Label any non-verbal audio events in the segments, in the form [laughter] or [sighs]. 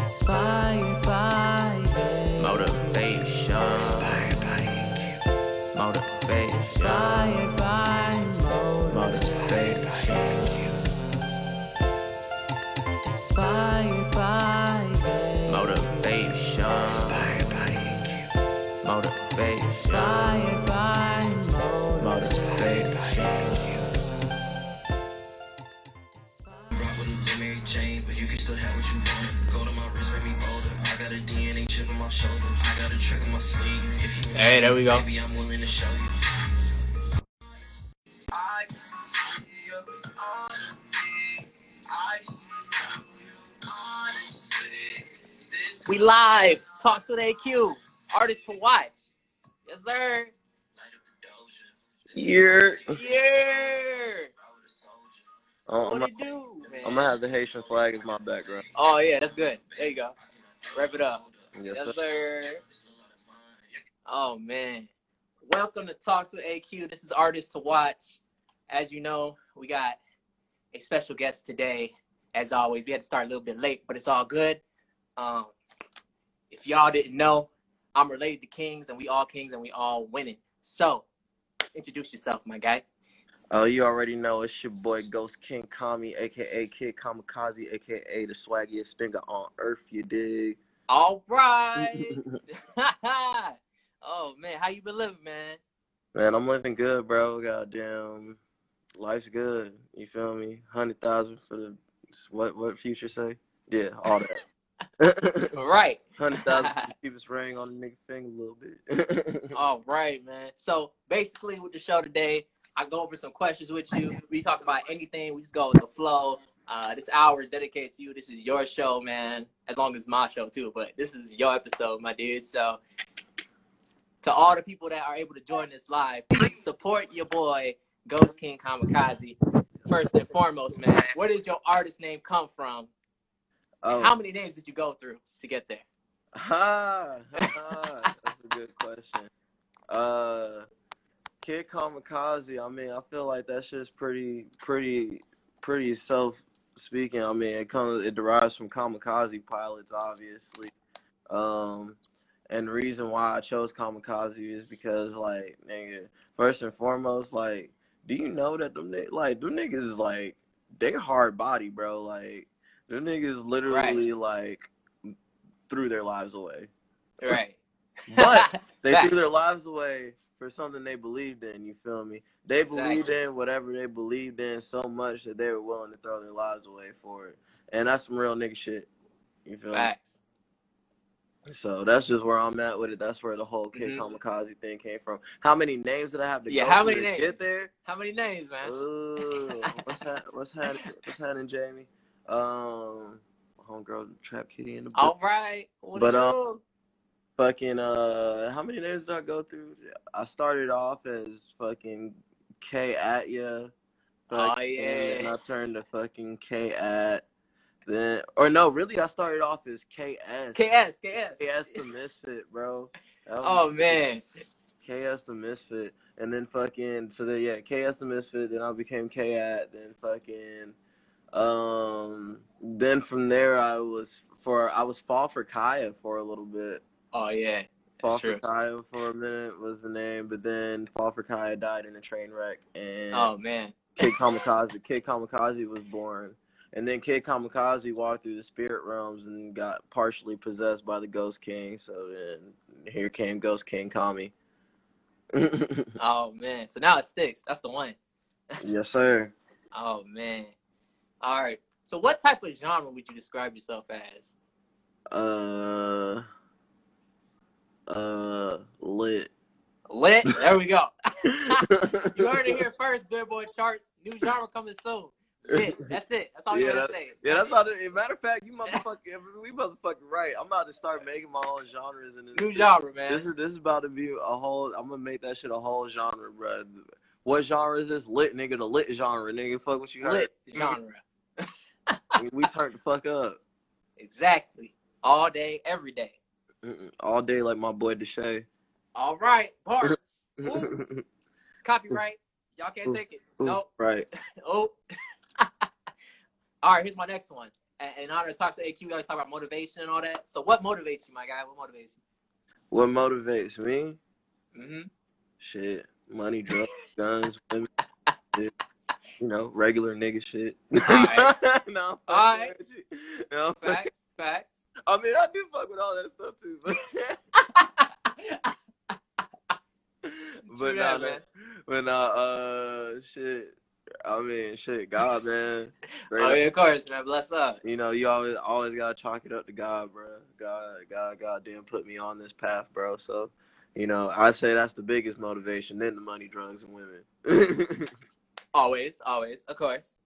Inspired by it. Motivation. Inspired by EQ. Motivation. Inspired by motivation. Inspired by it. Motivation. Inspired by EQ. Motivation. Inspired by Motivation. Rock with a Mary Jane, but you can still have what you want. See you honestly. This We live. Talks with AQ. Artists to watch. Yes, sir. light up the doja. You're. Yeah. Ride with a soldier. Oh, I'm, What gonna, it do, man? I'm gonna have the Haitian flag as my background. Oh yeah, that's good. There you go. Wrap it up. Yes, Yes, sir. sir. Oh man. Welcome to Talks with AQ. This is Artists to Watch. As you know, we got a special guest today. As always, we had to start a little bit late, but it's all good. Um, if y'all didn't know, I'm related to Kings, and we all Kings, and we all winning. So, introduce yourself, my guy. Oh, you already know it's your boy Ghost King Kami, aka Kid Kamikaze, aka the swaggiest stinger on earth. You dig? All right. [laughs] [laughs] oh man, how you been living, man? Man, I'm living good, bro. Goddamn, life's good. You feel me? Hundred thousand for the what? What future say? Yeah, all that. All [laughs] right. Hundred thousand keep his ring on the nigga thing a little bit. All right, man. So basically, with the show today, I go over some questions with you. We talk about anything. We just go with the flow. Uh, this hour is dedicated to you. This is your show, man. As long as my show too, but this is your episode, my dude. So, to all the people that are able to join this live, please support your boy Ghost King Kamikaze. First and foremost, man, where does your artist name come from? oh, How many names did you go through to get there? ha, ha, that's a good question. Uh, Kid Kamikaze. I mean, I feel like that shit's pretty, pretty, pretty self-speaking. I mean, it comes, it derives from kamikaze pilots, obviously. Um, and the reason why I chose kamikaze is because, like, nigga, first and foremost, like, do you know that them like them niggas is like they hard body, bro. Like, them niggas literally like threw their lives away. Right. But [laughs] they threw their lives away for something they believed in. You feel me? They believed Exactly. in whatever they believed in so much that they were willing to throw their lives away for it. And that's some real nigga shit. You feel Facts. me? So that's just where I'm at with it. That's where the whole Kid Mhm. Kamikaze thing came from. How many names did I have to Yeah, how many names? get there? How many names, man? Ooh, what's that? [laughs] What's happening? What's happening, Jamie? Um, homegirl, Trap Kitty in the book. All right. What But, um? Fucking uh how many names did I go through? I started off as fucking K at ya. Oh, yeah. And I turned to fucking K at then or no, really I started off as KS. KS, KS. KS the Misfit, bro. Oh man. KS the Misfit. And then fucking so then yeah, KS the Misfit, then I became K at, then fucking um then from there I was for I was Fall for Kaya for a little bit. Oh yeah. Fall for. Kaya for a minute was the name, but then Fall for Kaya died in a train wreck, and Oh man. Kid Kamikaze, Kid Kamikaze was born, and then Kid Kamikaze walked through the spirit realms and got partially possessed by the Ghost King. So then here came Ghost King Kami. [laughs] Oh man. So now it sticks. That's the one. yes, sir. Oh man. All right. So what type of genre would you describe yourself as? Uh, uh, lit. Lit. There we go. [laughs] [laughs] you heard it here first, Billboard charts. New genre coming soon. That's it. That's all you gotta say. Yeah, that's not it. Matter of fact, you [laughs] motherfucking, we motherfucking right. I'm about to start making my own genres and New genre, man. This is this is about to be a whole. I'm gonna make that shit a whole genre, bro. What genre is this? Lit, nigga. The lit genre, nigga. Fuck what you heard. Lit genre. we, we turned the fuck up Exactly. All day, every day. Mm-mm. all day, like my boy Deshay. All right. Parts. [laughs] Ooh, copyright. Y'all can't Ooh. take it. Ooh, Nope. Right. [laughs] Oh. [laughs] All right, here's my next one. And in order to talk to AQ, we always talk about motivation and all that. So what motivates you, my guy? What motivates you? What motivates me? Mm-hmm. Shit, money, drugs, guns, women. shit. You know, regular nigga shit. Alright. no, Alright. No, Facts, facts. I mean, I do fuck with all that stuff too, but [laughs] [laughs] but nah, man. but nah, uh, shit. I mean, shit, God, man. [laughs] Straight Oh yeah, of course, man. Bless up. You know, you always always gotta chalk it up to God, bro. God, God, God, damn, put me on this path, bro. So, you know, I say that's the biggest motivation, then the money, drugs, and women. Always, always, of course.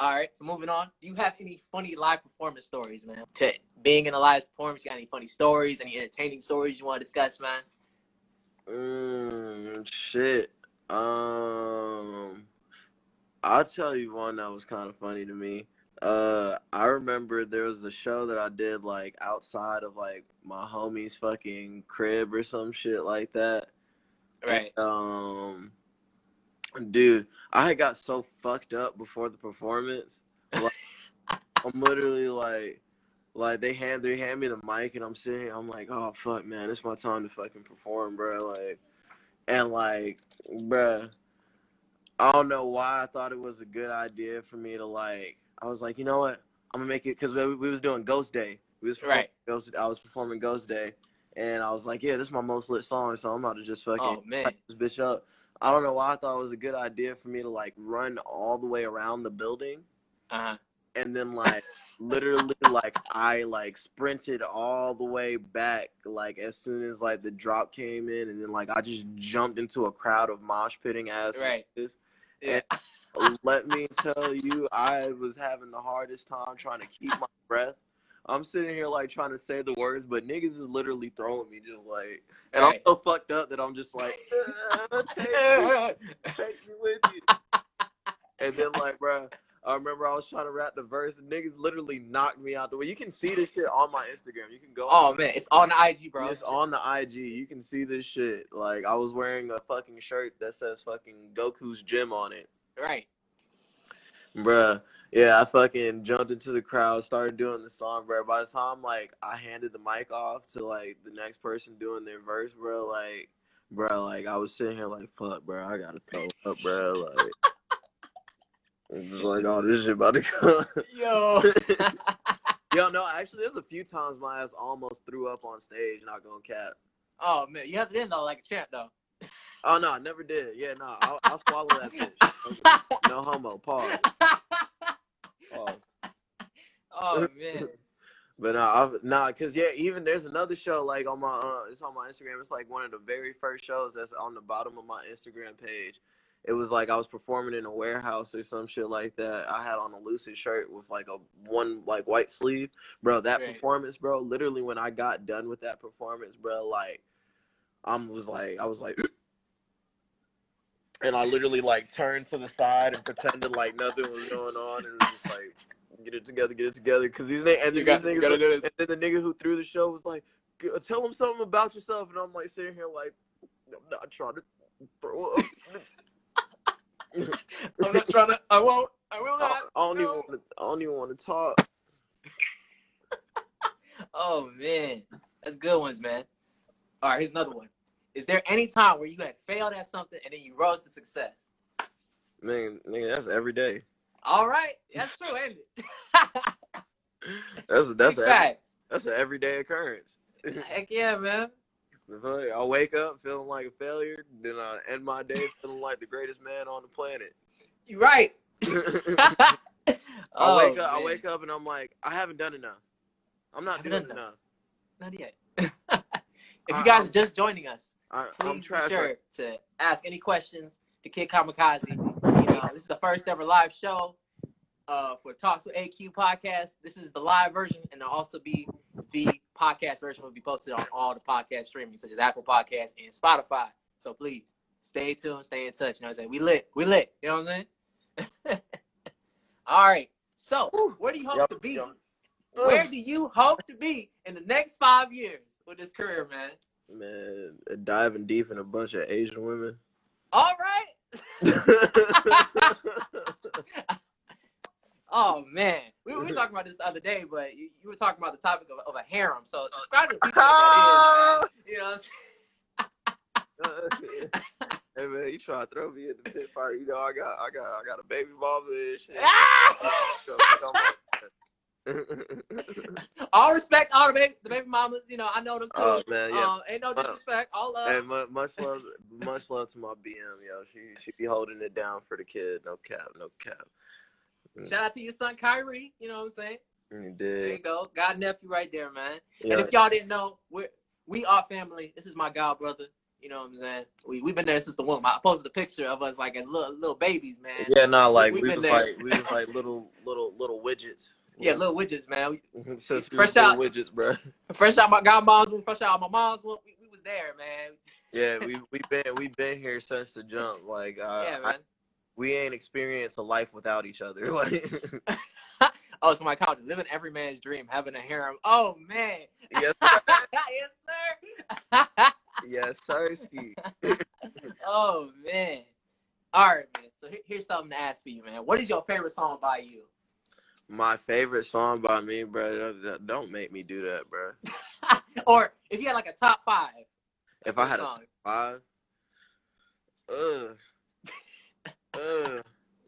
All right, so moving on. Do you have any funny live performance stories, man? To being in a live performance, you got any funny stories, any entertaining stories you want to discuss, man? mm, shit. Um, I'll tell you one that was kind of funny to me. Uh, I remember there was a show that I did like outside of like my homie's fucking crib or some shit like that. Right. Um, dude, I got so fucked up before the performance. Like, [laughs] I'm literally like, like they hand they hand me the mic and I'm sitting. here, I'm like, oh fuck, man, it's my time to fucking perform, bro. Like, and like, bruh, I don't know why I thought it was a good idea for me to like. I was like, you know what? I'm gonna make it because we, we was doing Ghost Day. We was Right. Ghost. I was performing Ghost Day, and I was like, yeah, this is my most lit song, so I'm about to just oh, fucking Oh man. this bitch up. I don't know why I thought it was a good idea for me to like run all the way around the building Uh huh. and then like [laughs] literally like I like sprinted all the way back like as soon as like the drop came in and then like I just jumped into a crowd of mosh pitting ass Right. Yeah. Let me tell you, I was having the hardest time trying to keep my breath. I'm sitting here like trying to say the words, but niggas is literally throwing me just like, and Right. I'm so fucked up that I'm just like, "Uh, [laughs] take me, [laughs] take me with you. [laughs] And then like, bro, I remember I was trying to rap the verse, and niggas literally knocked me out the way. You can see this shit on my Instagram. You can go. Oh man, it's on the IG, bro. It's on the IG. You can see this shit. Like I was wearing a fucking shirt that says fucking Goku's gym on it. Right. Bruh, yeah, I fucking jumped into the crowd, started doing the song, bro. By the time like I handed the mic off to like the next person doing their verse, bro, like, bro, like I was sitting here like, fuck, bro, I gotta throw up, bro, like, just like, oh, this shit about to go. Yo. [laughs] Yo, no, actually, there's a few times my ass almost threw up on stage, not gonna cap. oh man, you have to end though like a champ though. Oh no, I never did. Yeah, no, I'll, I'll swallow that [laughs] bitch. No homo. Pause. Pause. [laughs] oh man. [laughs] But no, I've, nah, cause yeah, even there's another show like on my, uh, it's on my Instagram. It's like one of the very first shows that's on the bottom of my Instagram page. It was like I was performing in a warehouse or some shit like that. I had on a lucid shirt with like a one like white sleeve, bro. That Right. performance, bro. Literally, when I got done with that performance, bro, like I was like, I was like. [clears throat] And I literally like turned to the side and pretended like nothing was going on, and it was just like, get it together, get it together. Cause these niggas, and these got- niggas, this. and then the nigga who threw the show was like, tell him something about yourself, and I'm like sitting here like, I'm not trying to throw up. [laughs] I'm not trying to. I won't. I will not. I don't even want to. I don't even want to talk. [laughs] Oh man, that's good ones, man. All right, here's another one. Is there any time where you had failed at something and then you rose to success? Man, nigga, that's every day. All right, that's true, ain't it? That's that's a, that's an everyday occurrence. [laughs] Heck yeah, man. I, wake up feeling like a failure, then I end my day feeling like the greatest man on the planet. You're right. [laughs] [laughs] Oh, I oh, wake up. I wake up and I'm like, I haven't done enough. I'm not doing done enough. Not yet. if you guys are just joining us, I, please I'm be sure right- to ask any questions to Kid Kamikaze. You know, this is the first ever live show uh, for Talks with AQ podcast. This is the live version, and there'll also be the podcast version will be posted on all the podcast streaming, such as Apple Podcasts and Spotify. So please stay tuned, stay in touch. You know what I'm saying? We lit, we lit. You know what I'm saying? [laughs] all right. So, where do you hope Yup, to be? yup. Where do you hope to be in the next five years with this career, man? Man, diving deep in a bunch of Asian women. All right. [laughs] Oh man, we, we were talking about this the other day, but you, you were talking about the topic of, of a harem. So describe to the people what that is, man. You know, hey man, you trying to throw me in the pit fire? You know I got I got I got a baby mama and shit. [laughs] [laughs] all respect, all the baby, the baby mamas. You know, I know them too. oh man, yeah. Um, ain't no uh, disrespect. All love. Much love, much love to my BM, yo. She she be holding it down for the kid. No cap, no cap. Mm. Shout out to your son Kyrie. You know what I'm saying? Mm, you did. There you go. God nephew right there, man. Yeah. And if y'all didn't know, we we are family. This is my god brother. You know what I'm saying? We we've been there since the womb. I posted a picture of us like as little little babies, man. Yeah, no, like We- we, was there. like we was like little little little widgets. Yeah, little widgets, man. We, [laughs] Since we Fresh was out. widgets, bro. [laughs] fresh out my godmom's room, fresh out my mom's room. We, we was there, man. [laughs] Yeah, we we been we been here since the jump. Like, uh, yeah, I- man. we ain't experienced a life without each other. Like, oh, so my couch, living every man's dream, having a harem. Oh man. yes, yes, sir. yes, sir, ski. oh man. All right, man. So here's something to ask for you, man. What is your favorite song by you? My favorite song by me, bro. don't- Don't make me do that, bro. [laughs] or if you had like a top five. If I had a top five, ugh, [laughs] ugh,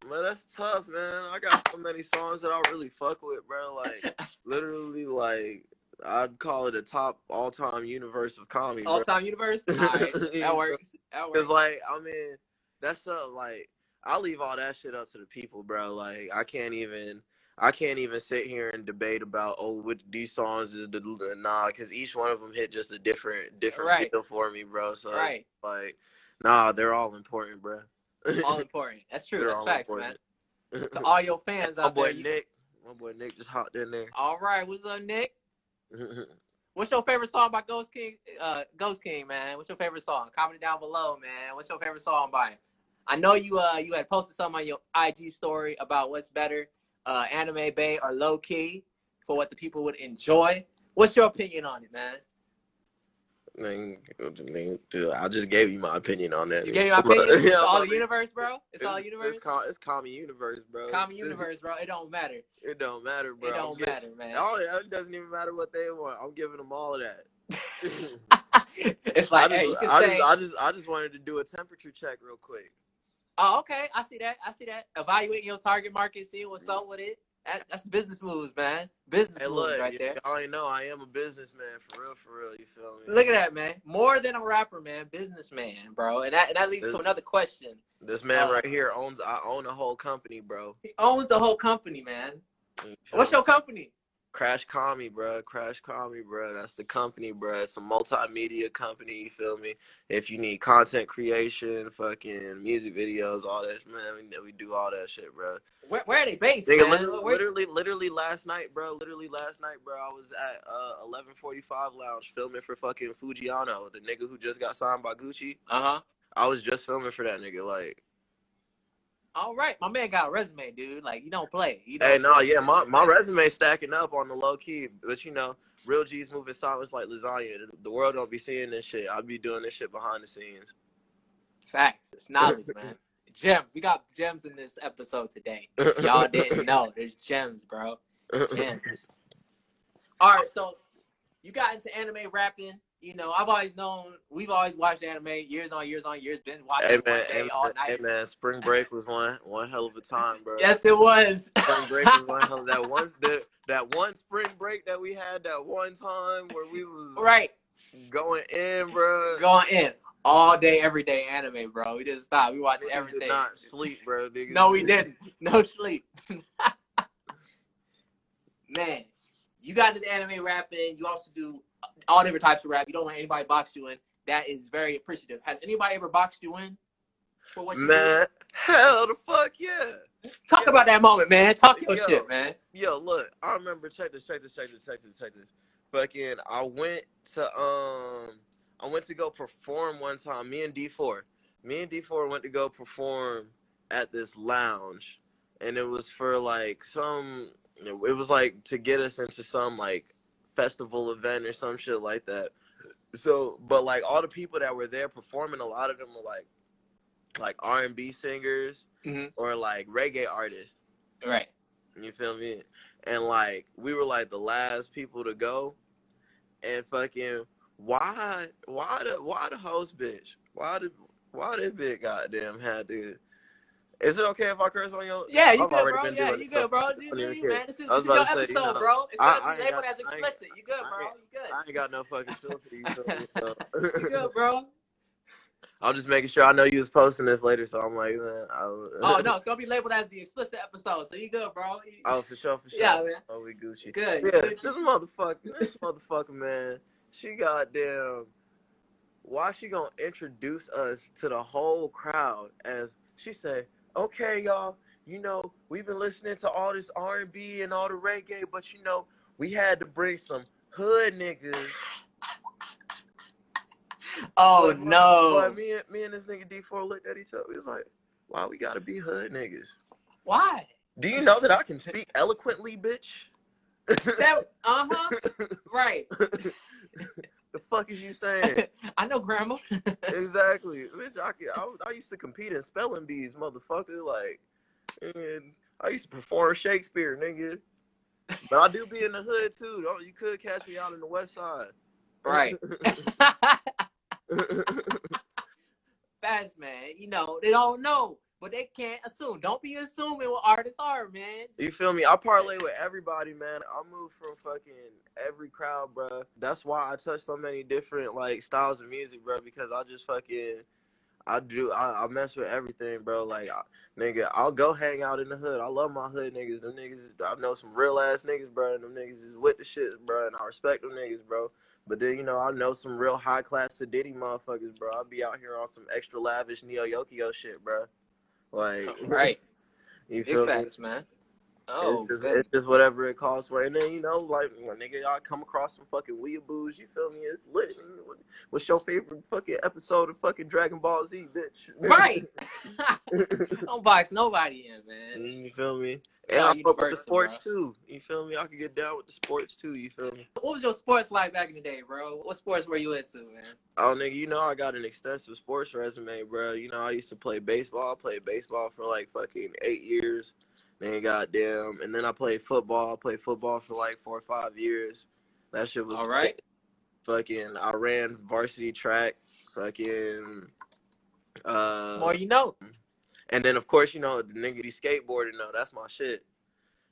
man, that's tough, man. I got so many songs that I really fuck with, bro. Like, [laughs] literally, like, I'd call it a top all-time universe of comedy. All time universe? All right. That works. That works. like, I mean, that's uh, like, I leave all that shit up to the people, bro. Like, I can't even. I can't even sit here and debate about oh what these songs is the nah because each one of them hit just a different different Right. feel for me, bro. So Right. like, nah, they're all important, bro. All [laughs] important. That's true. They're That's facts, man. To all your fans my out boy there. you- Nick, my boy Nick just hopped in there. All right. What's up, Nick? [laughs] What's your favorite song by Ghost King? Uh, Ghost King, man. What's your favorite song? Comment it down below, man. What's your favorite song by him? I know you uh you had posted something on your IG story about what's better, uh, anime bay or low key for what the people would enjoy. What's your opinion on it, man? Man, dude, I just gave you my opinion on that. You gave your opinion. [laughs] It's Yeah, all the universe, bro. It's all the It's, universe. com- it's common universe, bro. Common [laughs] universe, bro. It don't matter. It don't matter, bro. It don't giving- matter, man. Oh, it doesn't even matter what they want. I'm giving them all of that. [laughs] it's I like, just, hey, you can I, say, just, I just, I just wanted to do a temperature check real quick. Oh, okay, I see that. I see that. Evaluating your target market, seeing what's up with it. That, that's business moves, man. Business Hey, moves look, right if there. y'all ain't know, I am a businessman for real, for real. You feel me? Look at that, man. More than a rapper, man. Businessman, bro. And that, and that leads to another question. This man Uh, right here owns. I own a whole company, bro. He owns the whole company, man. What's your company? Crash Commie, bro. Crash Commie, bro. That's the company, bro. It's a multimedia company. You feel me? If you need content creation, fucking music videos, all that, man, we, we do all that shit, bro. Where, where are they based, Nigga, man? literally, Where- literally, literally last night, bro. Literally last night, bro. I was at uh 1145 Lounge filming for fucking Fujiano, the nigga who just got signed by Gucci. Uh-huh. I was just filming for that nigga. Like, All right. My man got a resume, dude. Like, you don't play. You don't hey, no, play. yeah, my my resume stacking up on the low key, but you know, real G's moving silence like lasagna. The, world don't be seeing this shit. I be doing this shit behind the scenes. Facts. It's knowledge, [laughs] man. Gems. We got gems in this episode today. If y'all didn't [laughs] know, there's gems, bro. Gems. All right, so you got into anime rapping. You know, I've always known we've always watched anime years on years on years. Been watching hey man, hey, all night. hey man, spring break was one one hell of a time, bro. [laughs] Yes, it was. spring break was one hell that [laughs] one the, that one spring break that we had that one time where we was right, going in, bro. going in all day, every day anime, bro. We didn't stop. We watched Niggas everything. Did not sleep, bro. Niggas. No, we didn't. No sleep. [laughs] Man, you got into anime rapping. You also do all different types of rap. You don't let anybody box you in. That is very appreciative. Has anybody ever boxed you in for what you Man, hell the fuck yeah. Talk about that moment, man. Talk your Yo. shit, man. Yo, look, I remember check this, check this, check this, check this, check this. Fucking I went to um I went to go perform one time, me and D four. Me and D four went to go perform at this lounge. And it was for like some it was like to get us into some like festival event or some shit like that. So but like all the people that were there performing, a lot of them were like like R and B singers Mhm. or like reggae artists. Right. You feel me? And like we were like the last people to go, and fucking why why the why the host bitch why did why did bitch goddamn had to? Is it okay if I curse on your? Yeah, you I've good, bro. Yeah, you good, bro. I Do, don't do even you, man? This is, this is your say, episode, you know, bro. It's be labeled as explicit. You good, bro? You good? I ain't got no fucking filter. You feel me? So. [laughs] You good, bro? I'm just making sure I know you was posting this later, so I'm like, man. I, [laughs] Oh no, it's gonna be labeled as the explicit episode. So you good, bro? You- Oh, for sure, for sure. Yeah, man. Oh, we Gucci. Good. Yeah, good. this motherfucker, this motherfucker, man. She goddamn. Why she gonna introduce us to the whole crowd as she say, "Okay, y'all, you know we've been listening to all this R and B and all the reggae, but you know we had to bring some hood niggas." Oh But- no! But me and me and this nigga D4 looked at each other. We was like, "Why we gotta be hood niggas?" Why? Do you know that I can speak eloquently, bitch? That uh huh. [laughs] Right. [laughs] the fuck is you saying? [laughs] I know, Grandma. [laughs] exactly, bitch. I, I, I used to compete in spelling bees, motherfucker. Like, and I used to perform Shakespeare, nigga. But I do be in the hood too. Don't you could catch me out in the west side. right. [laughs] Fast man. You know they don't know, but they can't assume. Don't be assuming what artists are, man. You feel me? I parlay with everybody, man. I move from fucking every crowd, bro. That's why I touch so many different like styles of music, bro. Because I just fucking, I do, I, I mess with everything, bro. Like, I, nigga, I'll go hang out in the hood. I love my hood niggas. Them niggas, I know some real ass niggas, bro. And them niggas is with the shit, bro. And I respect them niggas, bro. But then you know I know some real high class Sadiddy motherfuckers, bro. I'll be out here on some extra lavish Neo Yokio shit, bro. Like, [laughs] Right. [laughs] You Big feel me? facts, man. Oh, it's, just, good. it's just whatever it costs for. And then, you know, like, when nigga, y'all come across some fucking weeaboos, you feel me? It's lit. What- What's your favorite fucking episode of fucking Dragon Ball Z, bitch? Right. [laughs] [laughs] don't box nobody in, man. Mm, you feel me? And Yeah, I fuck with the sports bro. too. You feel me? I can get down with the sports too. You feel me? What was your sports like back in the day, bro? What sports were you into, man? Oh, nigga, you know I got an extensive sports resume, bro. You know I used to play baseball. I played baseball for like fucking eight years. Then goddamn, and then I played football. I played football for like four or five years. That shit was All right. Fucking I ran varsity track, fucking uh More you know. and then of course, you know, the nigga be skateboarding though, that's my shit.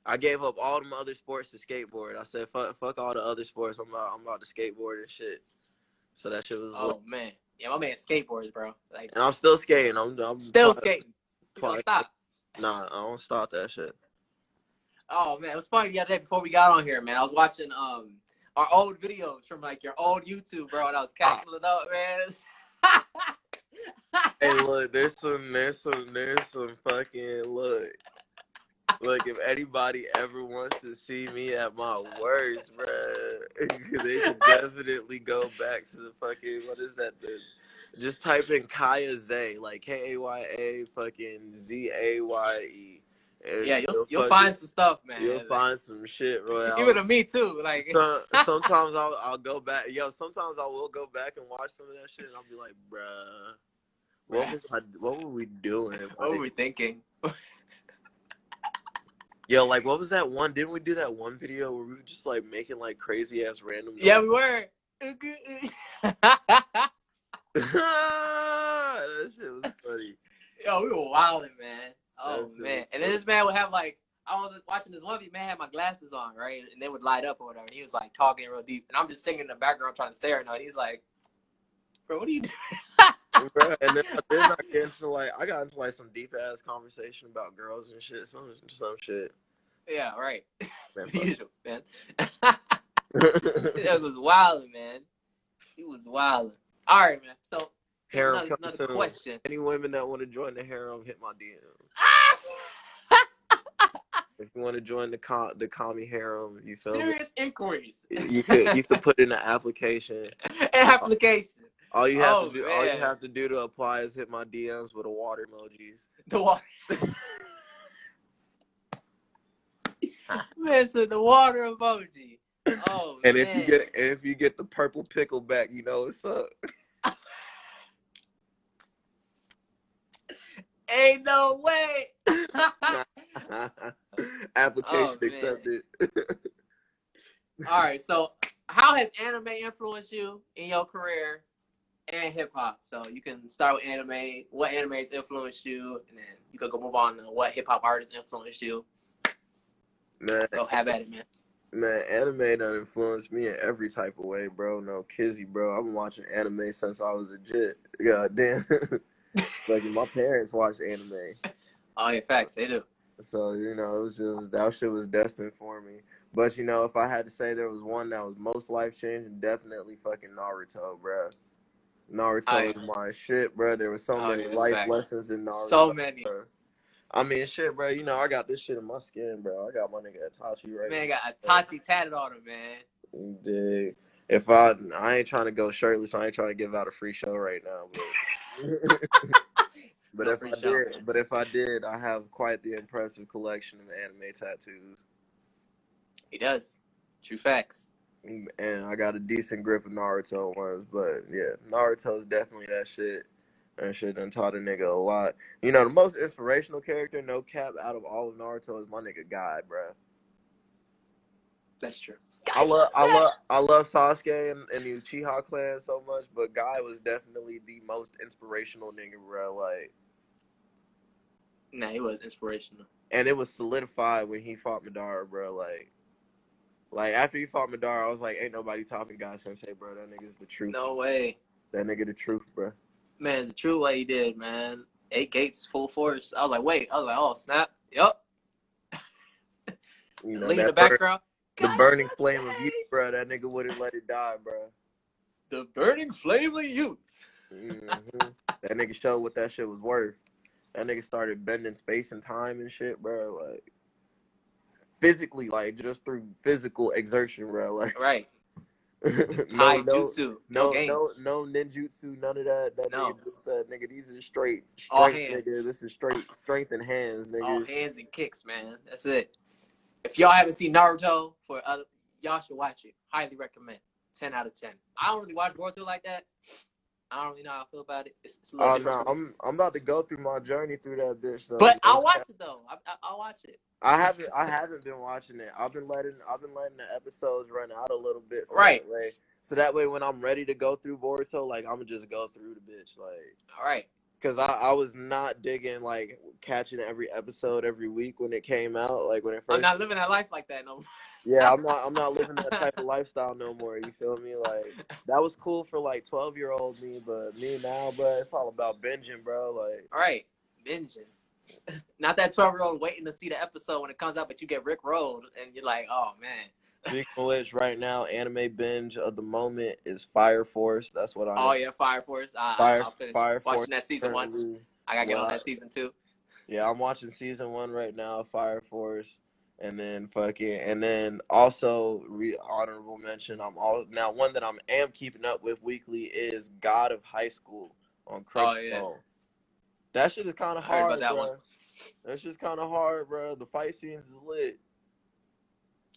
I gave up all them other sports to skateboard. I said fuck fuck all the other sports. I'm about I'm about to skateboard and shit. So that shit was lit. Oh man. Yeah, my man skateboards, bro. Like And I'm still skating. I'm, I'm still skating. Stop. Nah, I don't stop that shit. Oh man, it was funny the other day before we got on here, man. I was watching um our old videos from like your old YouTube, bro, and I was ah. catching it up, man. Hey, [laughs] look, there's some, there's some, there's some fucking look. Look, if anybody ever wants to see me at my worst, bro, [laughs] they can definitely go back to the fucking what is that? The, just type in Kaya Zay, like K A Y A fucking Z A Y E. and yeah, you'll you'll find some stuff, man. you'll find some shit, bro. [laughs] Even to me too. Like [laughs] Some- [laughs] sometimes I'll I'll go back. Yo, sometimes I will go back and watch some of that shit, and I'll be like, bruh, what was I, what were we doing? what were we thinking? Yo, like, what was that one? Didn't we do that one video where we were just like making like crazy ass random? Yeah, noises? we were. that shit was funny. Yo, we were wilding, man. Oh man. And then this man would have like I was watching this one man had my glasses on, right? And they would light up or whatever. And he was like talking real deep. And I'm just singing in the background trying to stare at him. And he's like, Bro, what are you doing? Bruh, and then, then I [laughs] get into like I got into like some deep ass conversation about girls and shit, some some shit. yeah, right. Man. Usual, man. that was [laughs] wild, man. He was wild. All right, man. So Harem coming another soon. question. Any women that want to join the harem, hit my DM. [laughs] If you want to join the com- the commie harem, you feel me? Serious inquiries. You could you could put in an application. An [laughs] application. All you have Oh, to do all you have to do to apply is hit my DMs with a water emojis. The water. man, so the water emoji. Oh And man. if you get and if you get the purple pickle back, you know what's up. [laughs] Ain't no way. [laughs] Application Oh, accepted. All right, so how has anime influenced you in your career and hip hop? So you can start with anime. What animes influenced you, and then you could go move on to what hip hop artists influenced you. man, Go have at it, man. man, anime done influenced me in every type of way, bro. No kizzy, bro. I've been watching anime since I was a jit. God damn. [laughs] like my parents watch anime. Oh yeah, facts. They do. So, you know, it was just that shit was destined for me. But you know, if I had to say there was one that was most life changing, definitely fucking Naruto, bro. Naruto Oh, is my shit, bro. There was so Oh, many life facts. lessons in Naruto. So many. bro. I mean, shit, bro. You know, I got this shit in my skin, bro. I got my nigga Itachi right Man now. got Itachi tatted on him, man. Dig? If I, I ain't trying to go shirtless. I ain't trying to give out a free show right now. But, [laughs] but No if I did, but if I did, I have quite the impressive collection of anime tattoos, He does. True facts. Mm, and I got a decent grip of Naruto ones. But yeah, Naruto's definitely that shit. That shit done taught a nigga a lot. You know, the most inspirational character, no cap, out of all of Naruto is my nigga Guy, bruh. That's true. I love, I love, I love Sasuke and, and the Uchiha clan so much, but Guy was definitely the most inspirational nigga, bro. Like, Nah, he was inspirational. and it was solidified when he fought Madara, bro. Like, like after he fought Madara, I was like, ain't nobody topping Guy Sensei, bro. That nigga's the truth. No way. That nigga the truth, bro. Man, it's the true what he did, man. Eight gates, full force. I was like, wait. I was like, oh snap. Yup. You [laughs] know, in the background. The burning flame of youth, bro. That nigga wouldn't let it die, bro. The burning flame of youth. hmm that nigga showed what that shit was worth. That nigga started bending space and time and shit, bro. Like physically, like just through physical exertion, bro. Like Right. [laughs] no, Tai no, jutsu. No, no, games. no, no ninjutsu, none of that. That No. nigga just said, nigga, these are straight All strength, hands. nigga. This is straight strength and hands, nigga. All hands and kicks, man. That's it. If y'all haven't seen Naruto, for other y'all should watch it. Highly recommend. Ten out of ten. I don't really watch Boruto like that. I don't really know how I feel about it. It's, it's Oh no, I'm I'm about to go through my journey through that bitch though. but. I'll watch it though. I, I, I'll watch it. I haven't I haven't been watching it. I've been letting I've been letting the episodes run out a little bit. So Right. That way, so that way when I'm ready to go through Boruto, like I'm gonna just go through the bitch, like. All right. Cause I, I was not digging like catching every episode every week when it came out. Like when it 1st I'm not living that life like that no more. yeah, I'm [laughs] not I'm not living that type of lifestyle no more. You feel me? Like that was cool for like twelve year old me, but me now, bro, it's all about binging, bro. Like All right. Binging. [laughs] Not that 12 year old waiting to see the episode when it comes out, but you get Rick rolled and you're like, oh man. Speaking of right now, anime binge of the moment is Fire Force. That's what I. Oh yeah, Fire Force. I, Fire- I'll finish Fire watching Force that season one. I gotta get on that season two. Yeah, I'm watching season one right now, Fire Force, and then fucking, and then also re- honorable mention. I'm all now one that I'm am keeping up with weekly is God of High School on Oh, yeah. Crunchyroll. That shit is kind of hard, about that bro. one. That's just kind of hard, bro. The fight scenes is lit.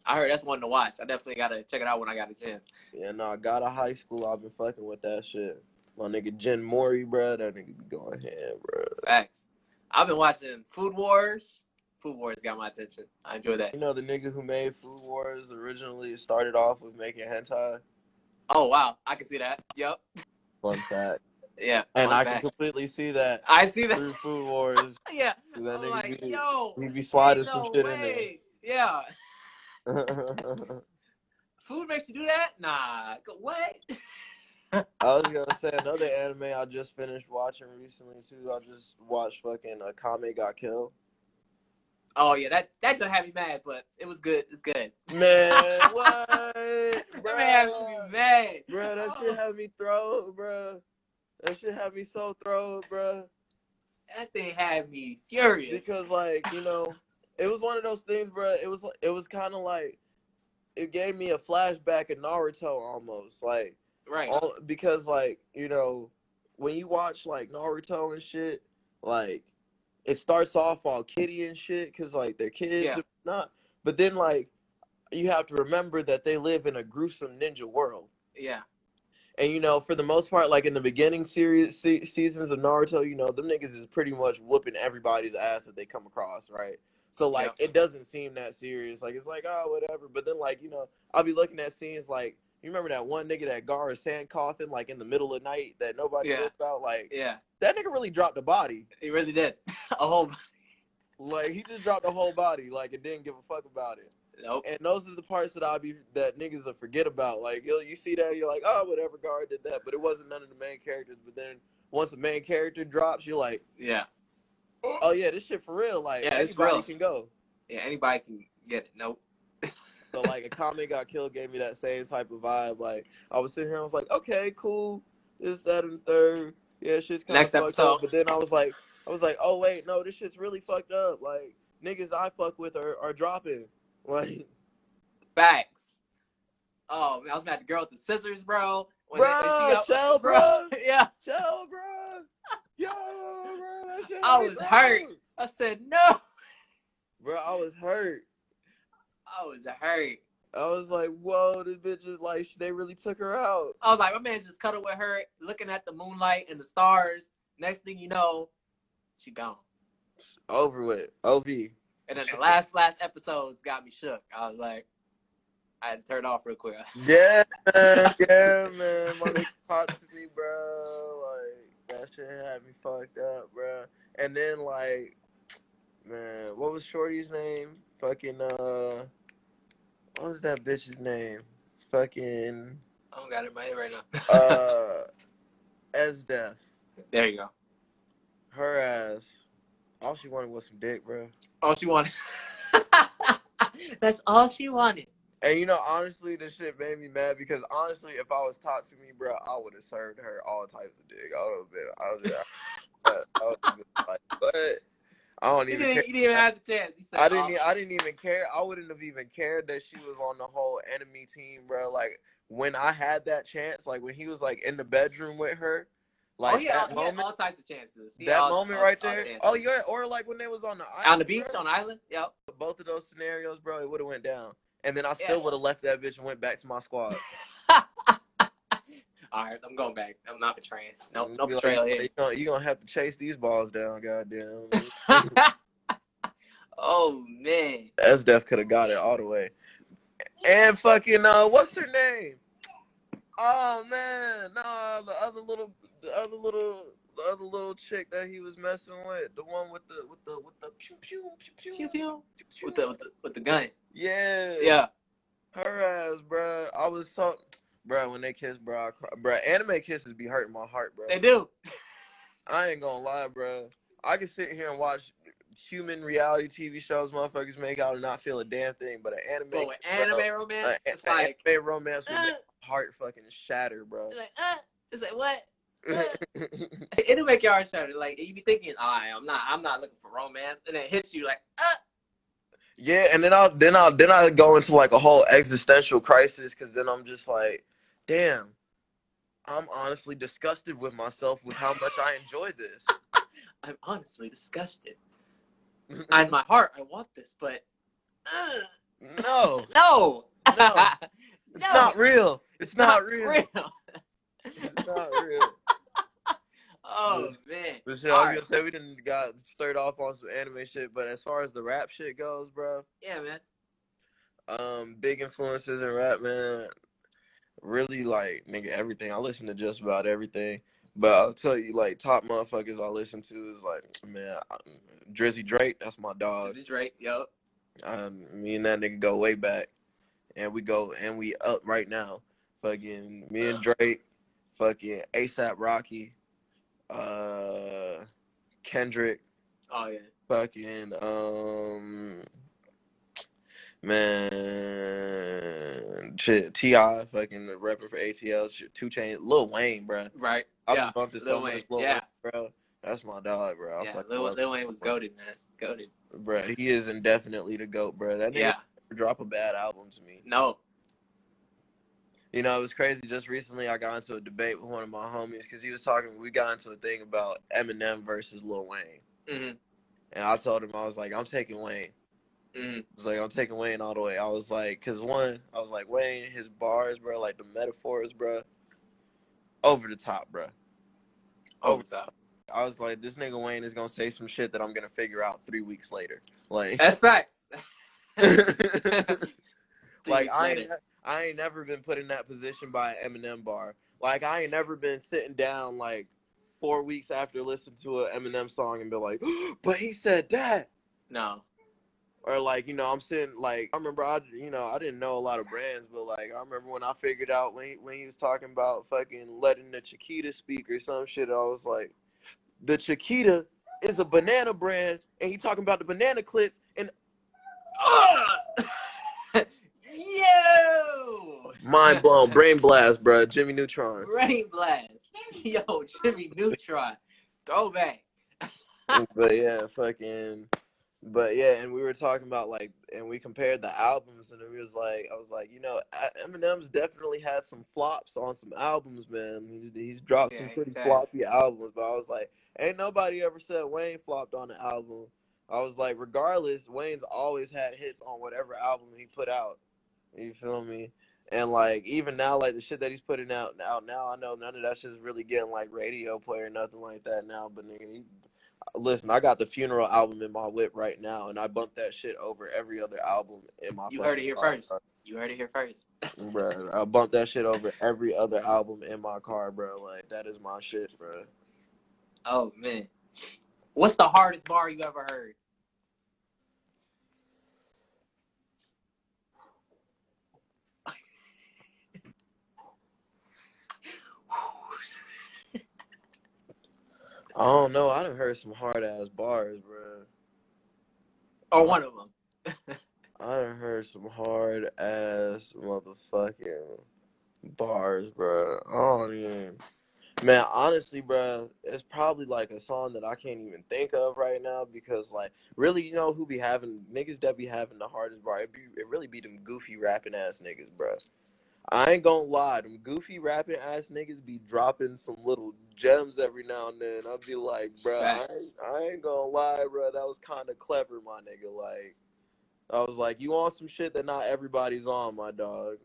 I heard that's one to watch. I definitely gotta check it out when I got a chance. Yeah, no, I got a High School. I've been fucking with that shit. My nigga Jin Mori, bro. That nigga be going ham, bro. Facts. I've been watching Food Wars. Food Wars got my attention. I enjoy that. You know the nigga who made Food Wars originally started off with making hentai. Oh wow, I can see that. Yep. Fun fact. [laughs] Yeah. And I fact. can completely see that I see that. through Food Wars. [laughs] yeah. That I'm nigga like, be, yo, he be sliding ain't some shit way. Yeah. in there. [laughs] Food makes you do that? Nah. Go- What? I was gonna [laughs] say another anime I just finished watching recently too. I just watched fucking uh, Kame Got Killed. Oh yeah, that that just had me mad, but it was good. It's good. Man, [laughs] what? That Bruh. man had me mad. Bro, that shit had me throw, bro. That shit had me so throw, bro. That thing had me furious. Because like you know, it was one of those things, bro. It was it was kind of like it gave me a flashback of Naruto almost, like right. all, because like you know when you watch like Naruto and shit, like it starts off all kitty and shit because like they're kids, Yeah. not. But then like you have to remember that they live in a gruesome ninja world. Yeah. And you know, for the most part, like in the beginning series se- seasons of Naruto, you know, them niggas is pretty much whooping everybody's ass that they come across, right? So like, Yeah. it doesn't seem that serious. Like it's like, oh, whatever. But then like, you know, I'll be looking at scenes like, you remember that one nigga that Gaara sand coffin like in the middle of the night that nobody Yeah. knows about? Like Yeah, that nigga really dropped a body. he really did. [laughs] a whole Like he just dropped a whole body, like it didn't give a fuck about it. nope. And those are the parts that I'll be that niggas will forget about. Like you you see that, you're like, oh, whatever, Gaara did that, but it wasn't none of the main characters. But then once the main character drops, you're like, Yeah, oh yeah, this shit for real. Like Yeah, it's anybody real. can go. yeah. Anybody can get it. Nope. [laughs] So like Akame ga Kill gave me that same type of vibe. Like I was sitting here, I was like, okay, cool, this, that, and third. Yeah, shit's kind of Next fucked episode. up. But then I was like, I was like, oh wait, no, this shit's really fucked up. Like niggas I fuck with are, are dropping. [laughs] Like Facts. Oh man, I was mad at the girl with the scissors, bro. When they- she got- Sheele, bro. [laughs] yeah. Chill, bro. Yo, bro. I was hurt. I said no. Bro, I was hurt. I was hurt. I was like, whoa, this bitch is like, they really took her out. I was like, my man's just cuddled with her, looking at the moonlight and the stars. Next thing you know, she gone. Over with. OV. And then the last last episodes got me shook. I was like, I had to turn off real quick. Yeah. [laughs] Yeah, man. My nigga to me, bro. Like, that shit had me fucked up, bro. And then, like, man, what was Shorty's name? Fucking, uh, what was that bitch's name? Fucking, I don't got it in my head right now. uh, [laughs] Esdeath. there you go. Her ass. All she wanted was some dick, bro. All she wanted. [laughs] That's all she wanted. And you know, honestly, this shit made me mad because honestly, if I was talking to me, bro, I would have served her all types of dick. I would have been, I would have, I would have been [laughs] like, what? I don't You even didn't, care. you didn't even have the chance. Said, I didn't. oh, I didn't even care. I wouldn't have even cared that she was on the whole enemy team, bro. Like when I had that chance, like when he was like in the bedroom with her, oh, like oh, he, had, that he had moment, all types of chances. He that all- moment all- right all there. Oh yeah, or like when they was on the island, on the beach, bro. on the island. Yep. both of those scenarios, bro, it would have went down, and then I Yeah. still would have left that bitch and went back to my squad. [laughs] all right, I'm going back. I'm not betraying. No, And no be like, betrayal "You here. gonna, you gonna have to chase these balls down, goddamn. [laughs] oh man. Esdeath could have got it all the way. And fucking uh, what's her name? Oh man, no, the other little, the other little, the other little chick that he was messing with, the one with the with the with the pew pew pew pew, Pew pew. pew, With the with the with the gun. yeah, Yeah. her ass, bro. I was so, bro, when they kiss, bro, I cry. bro. Anime kisses be hurting my heart, bro. They do. I ain't gonna lie, bro. I can sit here and watch human reality TV shows motherfuckers make out and not feel a damn thing, but an anime, But with bro, anime romance, a- it's a- like, anime romance would uh, make my heart fucking shatter, bro. it's like, uh, it's like what? [laughs] It'll make your heart shatter. Like you be thinking, all right, I'm not, I'm not looking for romance, and it hits you like, uh, yeah, and then I'll then I'll then I go into like a whole existential crisis because then I'm just like, damn, I'm honestly disgusted with myself with how much I enjoy this. [laughs] I'm honestly disgusted. In my heart, I want this, but uh, [laughs] no, no, No. it's No. not real. It's, not, real. real. It's not real. [laughs] oh man. But shit, I was Alright. gonna say we didn't got stirred off on some anime shit, but as far as the rap shit goes, bro, Yeah, man. um, big influences in rap, man. Really like nigga everything. I listen to just about everything. But I'll tell you, like top motherfuckers I listen to is like man, I- Drizzy Drake. That's my dog. Is Drake. Yo. Um, me and that nigga go way back, and we go and we up right now. Fucking me and [sighs] Drake, fucking ASAP Rocky, uh, Kendrick, Oh yeah. fucking um, man, shit, T.I., fucking rapping for ATL, shit, 2 Chainz, Lil Wayne, bro. Right. I've yeah. been bumping so Lil much Wayne. Lil Yeah. Wayne, bro. That's my dog, bro. Yeah. Lil, Lil. Wayne was goaded, man. Goaded. bro. He is indefinitely the goat, bro. That nigga Yeah. drop a bad album to me. No. You know, it was crazy. Just recently, I got into a debate with one of my homies because he was talking. We got into a thing about Eminem versus Lil Wayne, hmm and I told him I was like, I'm taking Wayne. hmm I was like, I'm taking Wayne all the way. I was like, cause one, I was like, Wayne, his bars, bro, like the metaphors, bro. over the top, bro. Over the top. I was like, this nigga Wayne is gonna say some shit that I'm gonna figure out three weeks later. Like, That's facts. [laughs] [laughs] like I ain't. I ain't never been put in that position by an Eminem bar. Like I ain't never been sitting down like four weeks after listening to an Eminem song and be like, [gasps] but he said that. No. Or like, you know, I'm sitting like I remember I you know, I didn't know a lot of brands, but like I remember when I figured out when he, when he was talking about fucking letting the Chiquita speak or some shit, I was like, the Chiquita is a banana brand and he talking about the banana clits and [laughs] Yo! Mind [laughs] blown, brain blast, bro. Jimmy Neutron. Brain blast. [laughs] Yo, Jimmy Neutron. Throwback. [laughs] but yeah, fucking. But yeah, and we were talking about like, and we compared the albums, and it was like, I was like, you know, Eminem's definitely had some flops on some albums, man. He's, he's dropped some pretty exactly. floppy albums, but I was like, ain't nobody ever said Wayne flopped on an album. I was like, regardless, Wayne's always had hits on whatever album he put out. You feel me? And like even now, like the shit that he's putting out out now, I know none of that shit's really getting like radio play or nothing like that now. But nigga, he, uh, listen, I got the funeral album in my whip right now, and I bump that shit over every other album in my. You heard it here car, first. You heard it here first. bro. I bump that shit over [laughs] every other album in my car, bro. Like that is my shit, bro. Oh man. What's the hardest bar you ever heard? I don't know. I done heard some hard ass bars, bro. Or oh, one of them. [laughs] I done heard some hard ass motherfucking bars, bro. Don't even. Man, honestly, bro, it's probably like a song that I can't even think of right now because, like, really, you know who be having niggas that be having the hardest bar? It, be, it really be them goofy rapping ass niggas, bro. I ain't gonna lie, them goofy rapping ass niggas be dropping some little gems every now and then. I'll be like, bro, I ain't, I ain't gonna lie, bro, that was kind of clever, my nigga. Like, I was like, you on some shit that not everybody's on, my dog.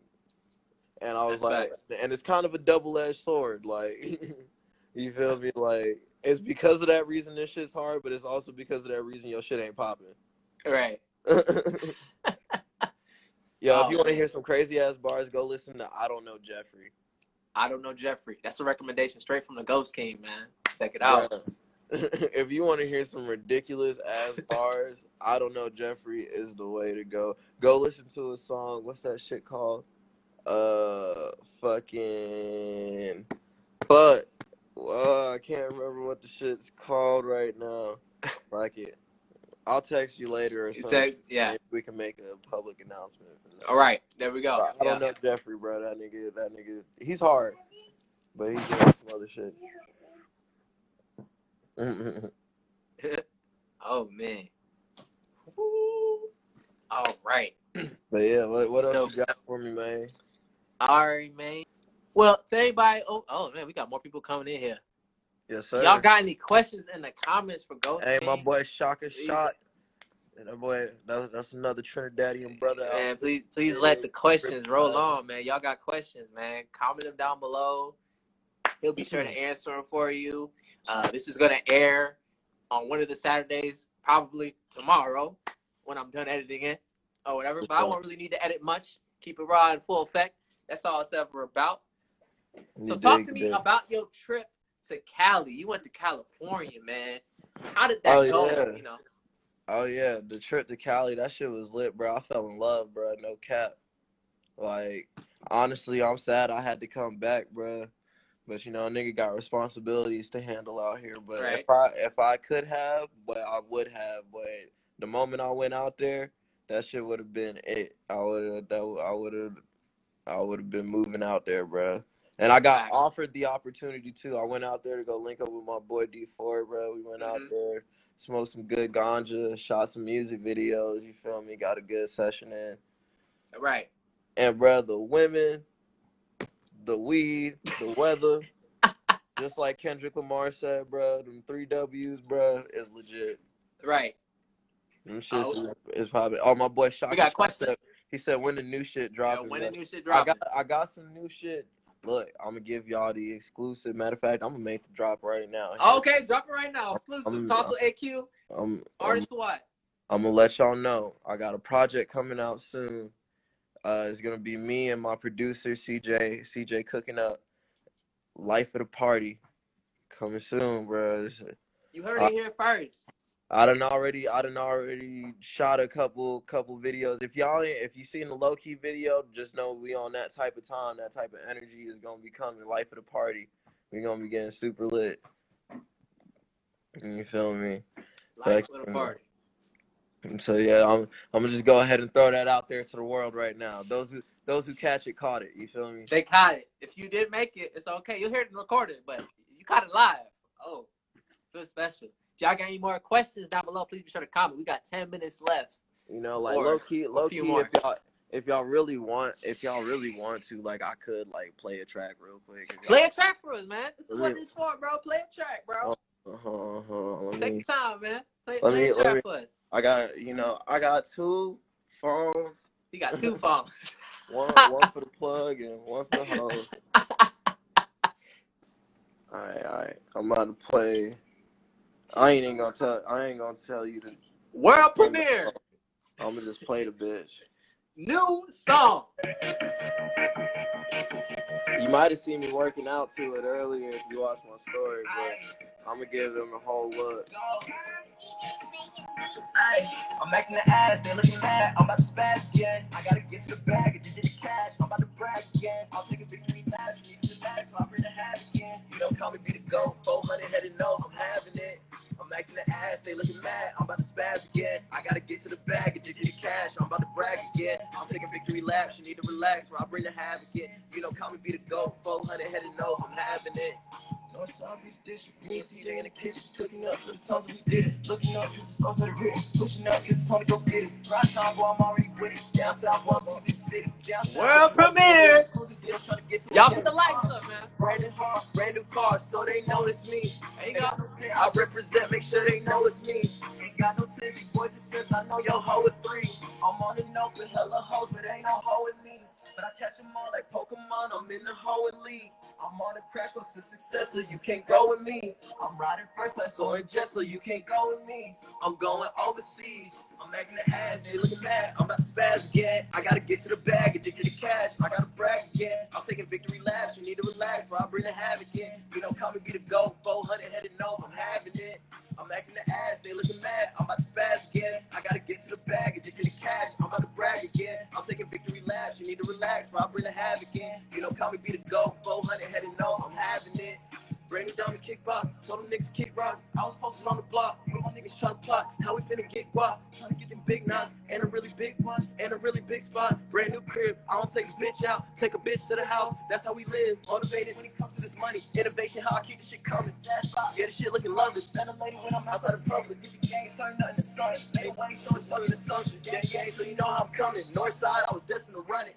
And I was That's like, facts. and it's kind of a double edged sword. Like, [laughs] you feel me? Like, it's because of that reason this shit's hard, but it's also because of that reason your shit ain't popping. Right. [laughs] Yo, if you want to hear some crazy ass bars, go listen to I Don't Know Jeffrey. I don't know Jeffrey. That's a recommendation straight from the Ghost King, man. Check it out. Bruh. [laughs] if you want to hear some ridiculous ass bars, I Don't Know Jeffrey is the way to go. Go listen to a song. What's that shit called? Uh, fucking. But uh, I can't remember what the shit's called right now. Like it. I'll text you later or something. text- yeah. Maybe we can make a public announcement. For this. All right, there we go. I Yeah. don't know Jeffrey, bro. That nigga, that nigga, he's hard, but he's doing some other shit. [laughs] oh man. Woo. [laughs] All right. but yeah, what, what else you got for me, man? All right, man. Well, to everybody, oh, oh man, we got more people coming in here. Yes, sir. Y'all got any questions in the comments for Ghost hey, my boy Shaka Please. Shot. And that boy, that's, that's another Trinidadian brother. out Man, there. please, please let the questions roll on, man. Y'all got questions, man. Comment them down below. He'll be sure to [clears throat] answer them for you. Uh, this is gonna air on one of the Saturdays, probably tomorrow, when I'm done editing it or whatever. But I won't really need to edit much. Keep it raw in full effect. That's all it's ever about. So talk to me about your trip to Cali. You went to California, man. How did that Oh, go? yeah. You know, Oh yeah, the trip to Cali, that shit was lit, bro. I fell in love, bro. No cap. Like, honestly, I'm sad I had to come back, bro. But you know, a nigga got responsibilities to handle out here. But Right. if I if I could have, but I would have. But the moment I went out there, that shit would have been it. I would have. I would have. I would have been moving out there, bro. And I got offered the opportunity too. I went out there to go link up with my boy D4, bro. We went out Mhm. there, smoked some good ganja, shot some music videos. You feel me? Got a good session in. right? And bro, the women, the weed, the weather, [laughs] just like Kendrick Lamar said, bro, them three W's, bro, is legit. Right. Them shits Oh. is, is probably. Oh, my boy Shaka We got questions. he said when the new shit Yeah, when bro. the new shit I got I got some new shit. Look, I'm gonna give y'all the exclusive. Matter of fact, I'm gonna make the drop right now. Okay, drop it right now. Exclusive. I'm- Tossle AQ. I'm, I'm, Artist what? I'm gonna let y'all know. I got a project coming out soon. Uh, it's gonna be me and my producer CJ. CJ cooking up. Life of the party coming soon, bro. You heard Uh, it here first. I done already, I done already shot a couple, couple videos. If y'all, if you seen the low key video, just know we on that type of time, that type of energy is gonna be coming. Life of the party, we gonna be getting super lit. You feel me? Life Back- of the party. Um, so yeah, I'm, I'm gonna just go ahead and throw that out there to the world right now. Those who, those who catch it, caught it. You feel me? They caught it. If you did make it, it's okay. You'll hear it recorded, but you caught it live. Oh, feel special. If y'all got any more questions down below, please be sure to comment. We got 10 minutes left. You know, like Or low key, low key. more. If y'all, if y'all really want, if y'all really want to, like, I could like play a track real quick. Play a track for us, man. This is what this for, bro. Play a track, bro. Uh-huh, uh-huh. Take me, your time, man. Play, play me- a track me- for us. I got, you know, I got two phones. You got [laughs] two phones. One, [laughs] one for the plug and one for the hose. [laughs] All right, all right. I'm about to play. I ain't even gonna tell. I ain't gonna tell you the World premiere. I'm gonna just play the bitch. New song. You might have seen me working out to it earlier if you watched my story, but I'm gonna give them a whole look. I'm making the ass, they looking mad. I'm about to spaz again. I gotta get to the bag and just get the cash. I'm about to brag again. I'll take a victory lap. Need the bag, so I'm ready to have again. You don't call me be the go. 400 headed no, I'm having it. I'm acting the ass, they looking mad. I'm about to spaz again. I gotta get to the bag and just get the cash. I'm about to brag again. I'm taking victory laps. You need to relax, or I'll bring the havoc again. You don't call me be the go. 400 headed no, I'm having it. North side be the dish. Me and CJ in the kitchen, cooking up the times we did it. Looking up, use the stars of the written. Pushing up, the time to go get it. Right time, boy, I'm already with it. Down south, boy, I'm to World premiere. Y'all put the lights up, man. Brand new car, brand new car, so they know it's me. There you go. I represent, make sure they know it's me. Ain't got no tension, boys and sims, I know your hoe is three. I'm on the note with hella hoes, but ain't no hoe with me. But I catch them all like Pokemon, I'm in the hoe and league. I'm on a crash course to success, so you can't go with me. I'm riding first class, so in so you can't go with me. I'm going overseas. I'm making the ass, they looking mad. I'm about to spaz again. I gotta get to the bag get to the cash. I gotta brag again. I'm taking victory laps. You need to relax, or I'll bring the havoc again. You know, come and be the go. 400 headed no, I'm having it. I'm making the ass, they looking mad. I'm about to spaz again. I gotta get to the bag get to the cash. I'm about to brag again. I'm taking victory laps. You need to relax, or I'll bring the havoc again. You know, come and be the told them niggas kick rock. I was posted on the block, with my niggas trying to plot how we finna get guap. Trying to get them big knots and a really big watch and a really big spot. Brand new crib, I don't take a bitch out, take a bitch to the house. That's how we live. Motivated when it comes to this money, innovation, how I keep this shit coming. Yeah, this shit looking lovely. Better lady when I'm outside the public. Get the game up in the sun. Made way, so it's fucking assumption. Yeah, yeah, so you know how I'm coming. North side, I was destined to run it.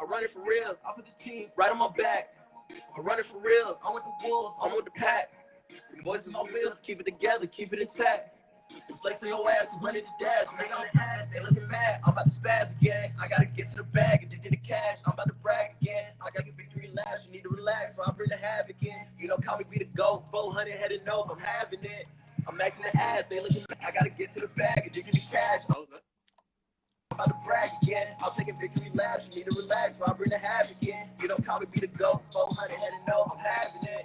I run it for real. I put the team right on my back. I run it for real. I'm with the Wolves. I'm with the pack. Is on wheels. Keep it together. Keep it intact. The flex on your ass is running the dash. Make on the ass. They looking mad. I'm about to spaz again. I gotta get to the bag and get the cash. I'm about to brag again. I gotta get victory laps. You need to relax, or I'll bring the havoc in. You know, call me be the GOAT. 400 headed no. I'm having it. I'm making the ass. They looking mad. I gotta get to the bag and get the cash. I'm about to brag again. I'm taking victory laps. You need to relax, or I'll bring the havoc in. You know, call me be the GOAT. 400 headed no. I'm having it.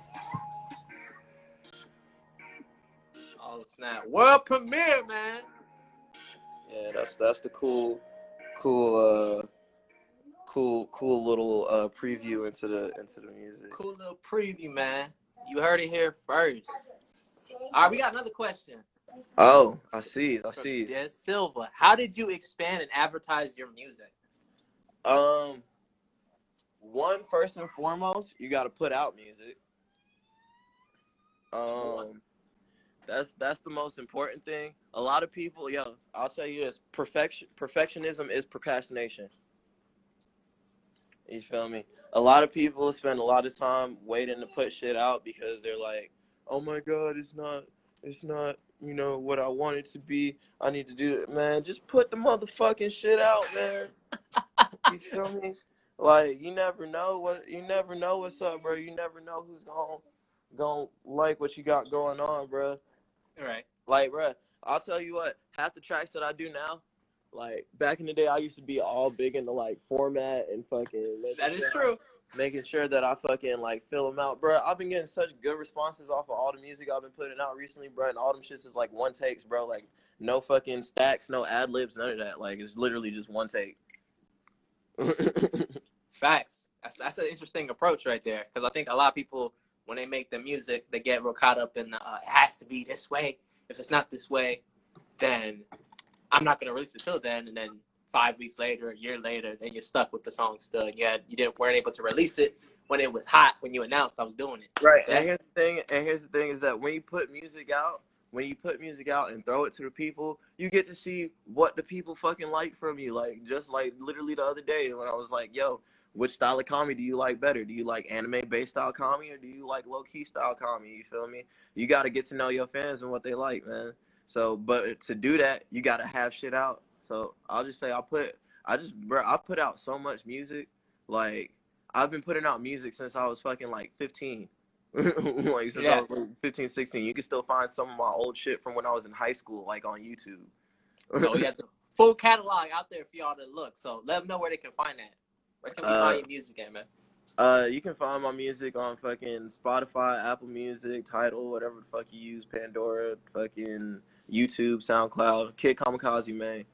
Oh snap! World premiere, man. Yeah, that's that's the cool, cool, uh, cool, cool little uh preview into the into the music. Cool little preview, man. You heard it here first. All right, we got another question. Oh, I see, I see. Des Silva. How did you expand and advertise your music? Um, one first and foremost, you got to put out music. Um, that's that's the most important thing. A lot of people, yo, I'll tell you this: perfection, perfectionism is procrastination. You feel me? A lot of people spend a lot of time waiting to put shit out because they're like, "Oh my god, it's not, it's not, you know what I want it to be. I need to do it, man. Just put the motherfucking shit out, man." You feel me? Like you never know what you never know what's up, bro. You never know who's gonna gonna like what you got going on, bro. All right. Like, bro, I'll tell you what. Half the tracks that I do now, like back in the day, I used to be all big into like format and fucking. making That is true. Making sure that I fucking like fill them out, bro. I've been getting such good responses off of all the music I've been putting out recently, bro. And all them shits is like one takes, bro. Like no fucking stacks, no ad libs, none of that. Like it's literally just one take. [laughs] Facts. That's that's an interesting approach right there. Because I think a lot of people, when they make the music, they get real caught up in the, uh, it has to be this way. If it's not this way, then I'm not gonna release it till then. And then five weeks later, a year later, then you're stuck with the song still. And yeah, you didn't weren't able to release it when it was hot when you announced I was doing it. Right. So And here's the thing. And here's the thing is that when you put music out, when you put music out and throw it to the people, you get to see what the people fucking like from you. Like just like literally the other day when I was like, "Yo, which style of comedy do you like better? Do you like anime based style comedy or do you like low key style comedy? You feel me? You got to get to know your fans and what they like, man. So, but to do that, you got to have shit out. So I'll just say I put, I just, bro, I put out so much music. Like I've been putting out music since I was fucking like 15. [laughs] like since Yeah. I was like 15, 16. You can still find some of my old shit from when I was in high school, like on YouTube. So a [laughs] full catalog out there for y'all to look. So let them know where they can find that. Where can we Uh, find your music at, man? Uh, you can find my music on fucking Spotify, Apple Music, Tidal, whatever the fuck you use, Pandora, fucking YouTube, SoundCloud, Kid Kamikaze, man.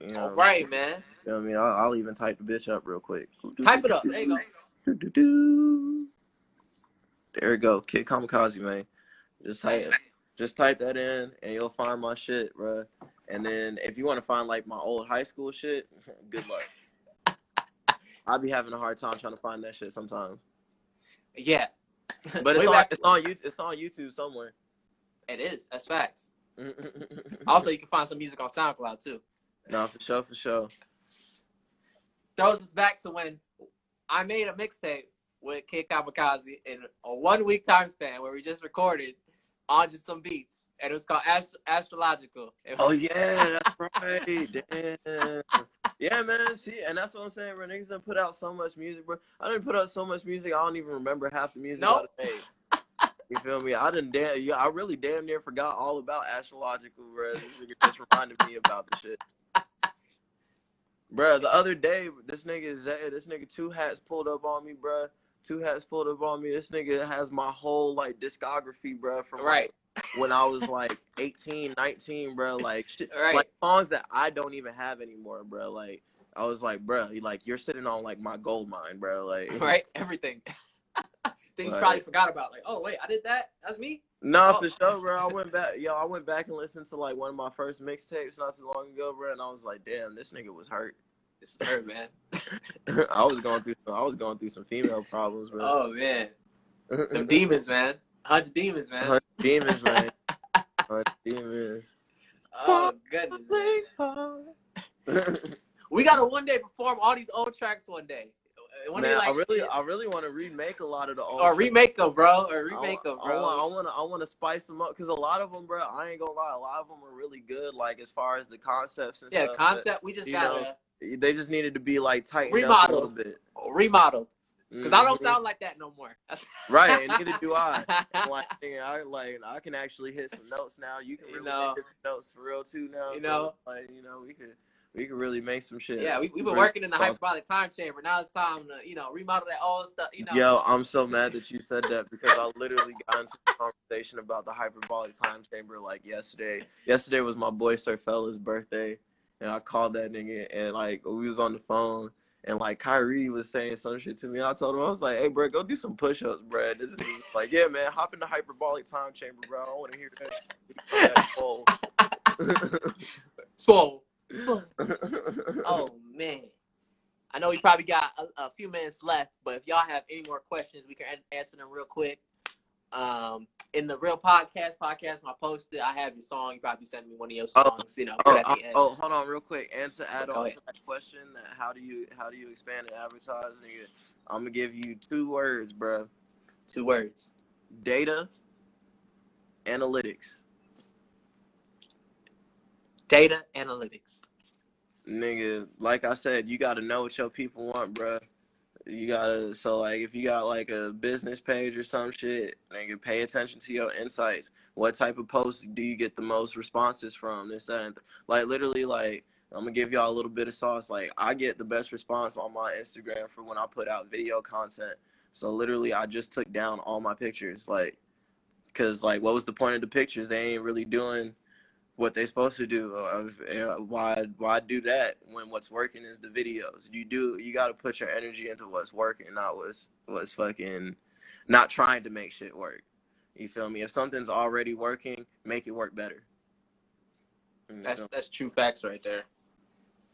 You know, All right, man. You know what I mean? I'll, I'll even type the bitch up real quick. Type it up. There you go. There we go, Kid Kamikaze, man. Just type, just type that in, and you'll find my shit, bro. And then if you want to find like my old high school shit, [laughs] good luck. I'll be having a hard time trying to find that shit sometimes. Yeah. But [laughs] it's on, it's on YouTube. It's on YouTube somewhere. It is. That's facts. [laughs] Also, you can find some music on SoundCloud too. no, for sure, for sure. Throws us back to when I made a mixtape with Kid Kamikaze in a one week time span where we just recorded on just some beats, and it was called Ast- Astrological. It Oh yeah, that's right. [laughs] Damn. Yeah, man. See, and that's what I'm saying, bro. Niggas done put out so much music, bro. I didn't put out so much music. I don't even remember half the music Nope. I made. You feel me? I didn't damn. Yeah, I really damn near forgot all about astrological, bro. This nigga just reminded me about the shit. Bro, the other day, this nigga Zay, this nigga two hats pulled up on me, bro. Two hats pulled up on me. This nigga has my whole like discography, bro, from Right. like, when I was like 18, 19, bro. Like shit, Right. like songs that I don't even have anymore, bro. Like I was like, bro, like you're sitting on like my gold mine, bro. Like [laughs] [laughs] right? Everything. [laughs] Things you probably forgot about. Like, oh wait, I did that. That's me. Nah, Oh. for sure, bro. I went back, yo. I went back and listened to like one of my first mixtapes not so long ago, bro, and I was like, damn, this nigga was hurt. This is her, man. I was going through, some, I was going through some female problems, bro. Oh man, them demons, man. Hundred demons, man. Hundred demons, man. [laughs] Hundred demons. Oh goodness. [laughs] We gotta one day perform all these old tracks one day. One Man, day, like, I really, I really want to remake a lot of the old. or remake them, bro. Or remake them, bro. I want, to, I want to spice them up because a lot of them, bro. I ain't gonna lie, a lot of them are really good. Like as far as the concepts and yeah, stuff. concept. We just gotta but They just needed to be like tightened up a Remodeled. little bit. remodel because I don't Mhm. sound like that no more. [laughs] right, and neither do I. [laughs] Like, I like, I can actually hit some notes now. You can You really know. hit some notes for real too now. You so, know. like, you know, we could, we could really make some shit. yeah, we we've been working in the hyperbolic time chamber. Now it's time to you know remodel that old stuff. You know. Yo, I'm so mad that you said that because I literally got into a conversation about the hyperbolic time chamber like yesterday. Yesterday was my boy Sir Fella's birthday, and I called that nigga and like we was on the phone and like Kyrie was saying some shit to me. I told him I was like, "Hey, bro, go do some push-ups, bro." This nigga was like, "Yeah, man, hop in the hyperbolic time chamber, bro. I don't want to hear that." that whole- [laughs] Swole. Swole. Oh man. I know we probably got a, a few minutes left, but if y'all have any more questions, we can answer them real quick. Um, in the real podcast, podcast, my posted, I have your song. You probably send me one of your Oh, songs, you know, Oh, at the oh, end. oh, hold on, real quick. Answer add on to that question, that how do you how do you expand and advertise, nigga? I'm gonna give you two words, bro. Two words. Data, analytics, Data analytics. nigga. Like I said, you got to know what your people want, bro. You gotta so like if you got like a business page or some shit, nigga, pay attention to your insights. What type of posts do you get the most responses from? This that, and th- like literally like I'm gonna give y'all a little bit of sauce. Like I get the best response on my Instagram for when I put out video content. So literally, I just took down all my pictures, like, cause like, what was the point of the pictures? They ain't really doing what they supposed to do. Uh, why why do that when what's working is the videos? You do you got to put your energy into what's working, not what's what's fucking not trying to make shit work. You feel me? If something's already working, make it work better. That's that's true facts right there.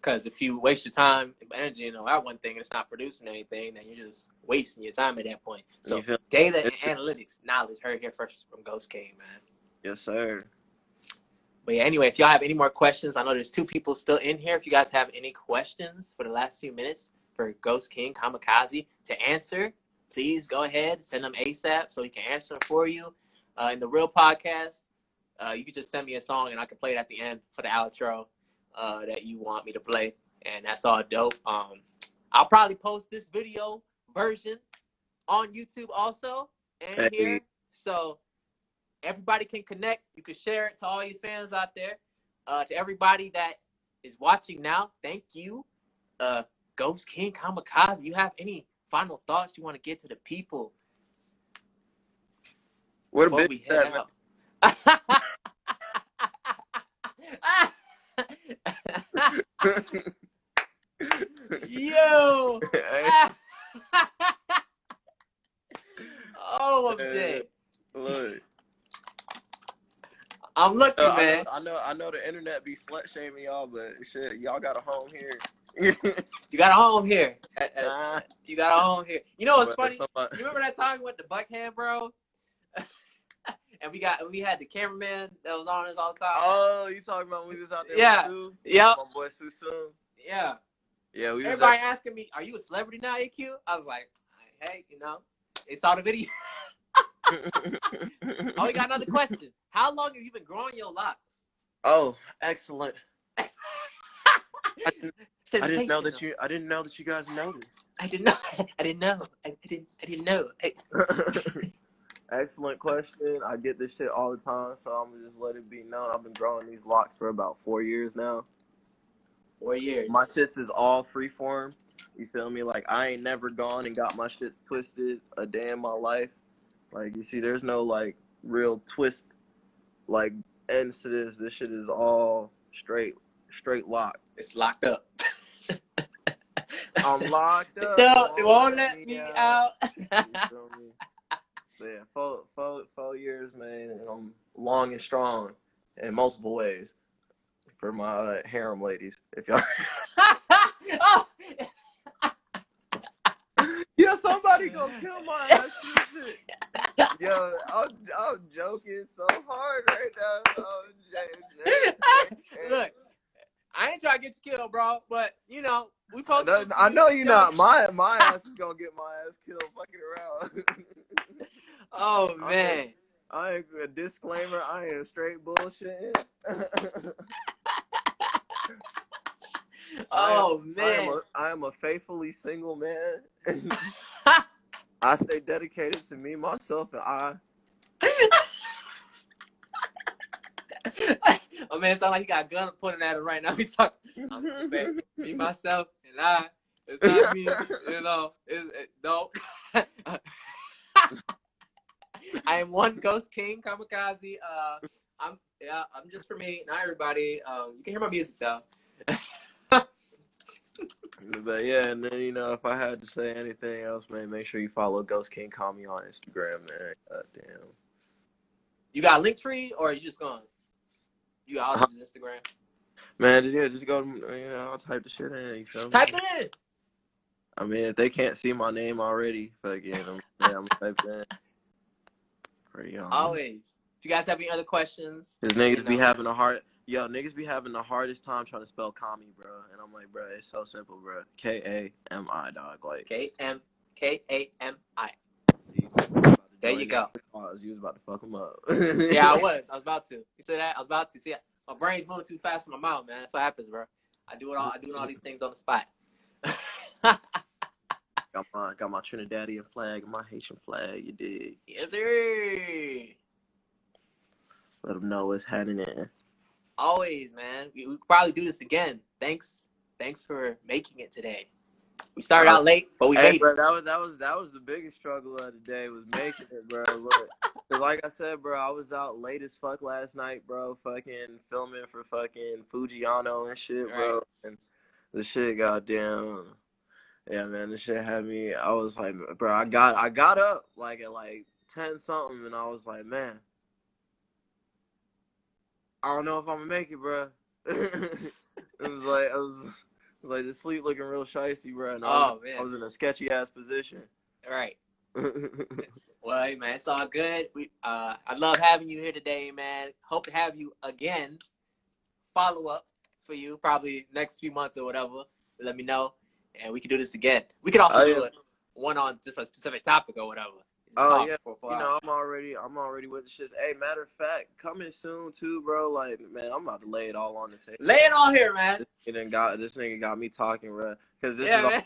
Because if you waste your time, energy, and all that one thing, and it's not producing anything, then you're just wasting your time at that point. So data and analytics knowledge heard here first from Ghost King, man. yes, sir. But yeah, anyway, if y'all have any more questions, I know there's two people still in here. If you guys have any questions for the last few minutes for Ghost King Kamikaze to answer, please go ahead, send them ASAP so he can answer them for you. Uh, in the real podcast, uh, you can just send me a song and I can play it at the end for the outro uh, that you want me to play, and that's all dope. Um, I'll probably post this video version on YouTube also and Hey. here, so everybody can connect. You can share it to all your fans out there. Uh, to everybody that is watching now, thank you. Uh, Ghost King Kamikaze, you have any final thoughts you want to get to the people What a bit that? Yo! [laughs] [laughs] Oh, I'm dead. look. I'm looking, Uh, I, man. know, I know, I know the internet be slut shaming y'all, but shit, y'all got a home here. [laughs] You got a home here. Nah, You got a home here. You know what's but funny? You remember that time we went to Buckhead, bro? [laughs] and we got we had the cameraman that was on us all the time. Oh, you talking about when we was out there? Yeah. Yep. My boy Sue Soon. Yeah. Yeah, we was. Everybody asking me, "Are you a celebrity now, AQ?" I was like, "Hey, you know, it's all the video." [laughs] oh, we got another question. How long have you been growing your locks? oh, excellent. [laughs] I didn't, I didn't know that you. I didn't know that you guys noticed. I didn't know. I didn't know. I didn't. I didn't know. I, [laughs] Excellent question. I get this shit all the time, so I'm gonna just let it be known. I've been growing these locks for about four years now. four years. My shits is all freeform. You feel me? Like I ain't never gone and got my shits twisted a day in my life. Like you see, there's no like real twist, like ends to this. This shit is all straight, straight locked. It's locked up. I'm locked up. No, they won't let me out. You feel me? So yeah, four, four, four years, man, and I'm long and strong in multiple ways. For my uh, harem ladies, if y'all, [laughs] [laughs] oh, yeah, somebody gonna kill my ass. Yo, I'm, I'm joking so hard right now. Look, I ain't trying to get you killed, bro, but you know, we posted. I know you're not. My my [laughs] ass is gonna get my ass killed fucking around. [laughs] Oh [laughs] man. I ain't a disclaimer. I ain't straight bullshit. Oh I am man. a, I am a faithfully single man. I stay dedicated to me, myself, and I. [laughs] oh man, it sound like you got a gun pointing at him right now. [laughs] He's talking. I'm. Me, myself, and I. It's not me. [laughs] You know. It's, it, no. I am one ghost king kamikaze. Uh, I'm yeah. I'm just for me, not everybody. Um, you can hear my music though. But yeah, and then you know, if I had to say anything else, man, make sure you follow Ghost King Kami on Instagram, man. God damn. You got a link tree, or are you just going? You got all uh-huh. his Instagram. Man, yeah, just go. To, you know, I'll type the shit in. You feel me? Type it in. I mean, if they can't see my name already, fucking, I'm, [laughs] yeah, I'm type it in. Pretty on. Always. If you guys have any other questions, Cause niggas You be having a hard, yo, niggas be having the hardest time trying to spell Kami, bro. And I'm like, bro, it's so simple, bro. K A M I, dog. Like, K M K A M I. see, about to There you go. [laughs] You was about to fuck them up. [laughs] Yeah, I [laughs] was. I was about to. You said that? I was about to. See, my brain's moving too fast for my mouth, man. That's what happens, bro. I do it all. I do all these things on the spot. Got my got my Trinidadian flag and my Haitian flag. You dig? Yes, sir. Let them know what's happening. Always, man. We, we could probably do this again. Thanks. Thanks for making it today. We started out late, but we Hey, made bro, that was that was that was the biggest struggle of the day was making it, bro. Look, 'cause like I said, bro, I was out late as fuck last night, bro. Fucking filming for fucking Fujiano and shit, bro. Right. And the shit, got goddamn, yeah, man, the shit had me. I was like, bro, I got I got up like at like ten something, and I was like, man, I don't know if I'm gonna make it, bro. [laughs] it was like I was. was Like the sleep looking real shicey, bro. And I was, Oh, man. I was in a sketchy ass position. it. [laughs] Right. [laughs] Well, hey, man, it's all good. We, uh, I love having you here today, man. Hope to have you again. Follow up for you probably next few months or whatever. Let me know, and we can do this again. We can also Oh, do yeah. it one on just a specific topic or whatever. Oh, yeah. you know, I'm already, I'm already with the shits. Hey, matter of fact, coming soon too, bro. Like, man, I'm about to lay it all on the table. Lay it on here, man. This nigga got this nigga got me talking, bro. Because this yeah, is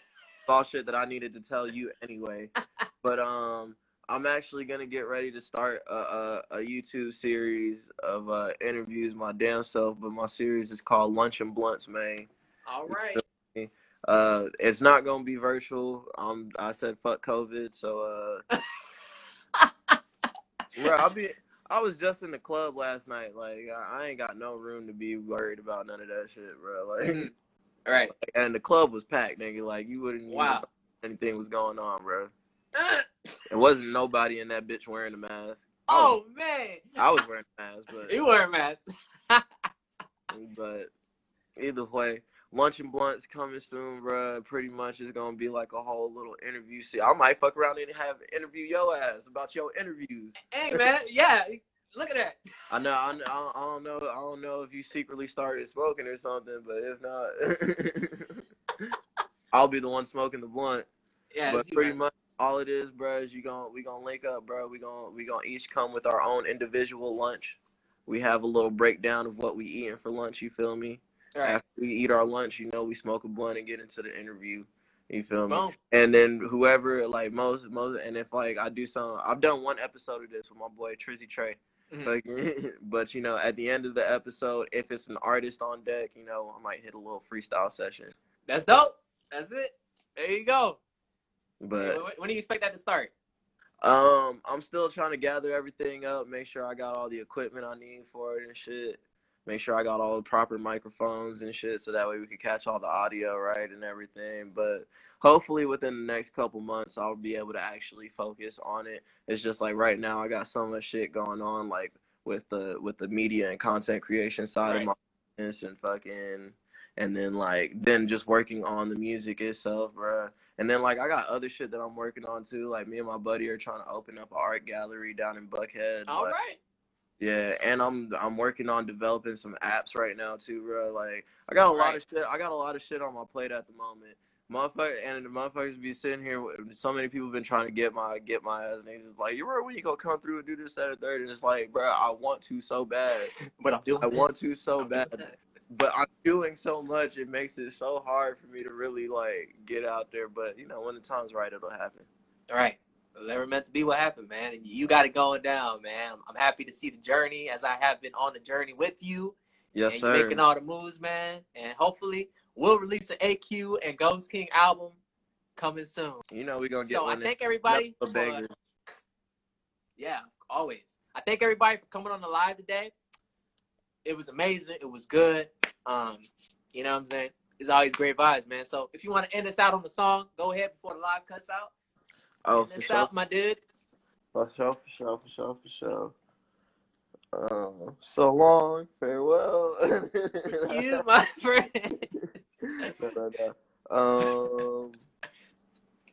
all, [laughs] all shit that I needed to tell you anyway. [laughs] but um, I'm actually gonna get ready to start a, a, a YouTube series of uh, interviews my damn self. But my series is called Lunch and Blunts, man. All right. Uh, it's not gonna be virtual. Um, I said fuck COVID, so uh, [laughs] bro, I'll be. I was just in the club last night. Like, I, I ain't got no room to be worried about none of that shit, bro. Like. [laughs] All right. and the club was packed, nigga. Like, you wouldn't Wow. know anything was going on, bro. [laughs] It wasn't nobody in that bitch wearing a mask. Oh, oh man, I was wearing a mask, but [laughs] you weren't mad. but either way, lunch and blunts coming soon, bro. Pretty much it's gonna be like a whole little interview. See, I might fuck around and have interview your ass about your interviews. Hey man, yeah. Look at that. I know, I, know- I don't- I don't know, I don't know if you secretly started smoking or something, but if not, [laughs] I'll be the one smoking the blunt. Yeah, but pretty much all it is, bro, is you going we gonna link up, bro. We gonna we gonna each come with our own individual lunch. We have a little breakdown of what we eating for lunch. You feel me? Right. After we eat our lunch, you know, we smoke a blunt and get into the interview. You feel me? Boom. And then whoever, like most, most, and if like I do some, I've done one episode of this with my boy Trizzy Trey. Mhm. Like, [laughs] but you know, at the end of the episode, if it's an artist on deck, you know, I might hit a little freestyle session. That's dope. That's it. There you go. But when do you expect that to start? Um, I'm still trying to gather everything up, make sure I got all the equipment I need for it and shit. Make sure I got all the proper microphones and shit, so that way we could catch all the audio right and everything. But hopefully, within the next couple months, I'll be able to actually focus on it. It's just like right now, I got so much shit going on, like with the with the media and content creation side Right. of my business and fucking, and then like then just working on the music itself, bruh. And then like I got other shit that I'm working on too. Like me and my buddy are trying to open up an art gallery down in Buckhead. All like, right. Yeah, and I'm I'm working on developing some apps right now too, bro. Like I got a lot Right. of shit. I got a lot of shit on my plate at the moment. Motherfucker, and the motherfuckers be sitting here. So many people been trying to get my get my ass, and he's just like, "You remember when you gonna come through and do this, that, or third? And it's like, bro, I want to so bad, [laughs] But I'm doing I want to so I'm bad, but I'm doing so much. It makes it so hard for me to really like get out there. But you know, when the time's right, it'll happen. All right. It was never meant to be what happened, man. And you got it going down, man. I'm happy to see the journey as I have been on the journey with you. Yes, and sir. you're making all the moves, man. And hopefully we'll release an AQ and Ghost King album coming soon. you know, we're gonna get it. So I thank everybody. for-. Yeah, always. I thank everybody for coming on the live today. It was amazing. It was good. Um, you know what I'm saying? It's always great vibes, man. So if you want to end us out on the song, go ahead before the live cuts out. Oh, for sure. out, my dude. For sure, for sure, for sure, for sure. Um, so long, farewell. [laughs] You, [laughs] my friend. no, no, no. Um,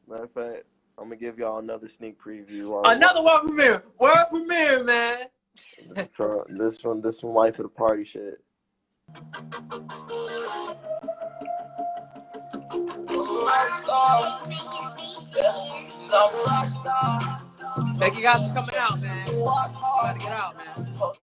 matter of fact, I'm gonna give y'all another sneak preview. Another world premiere. World premiere, man. This one, this one, this one, life of the party shit. Thank you guys for coming out, man. Gotta get out, man.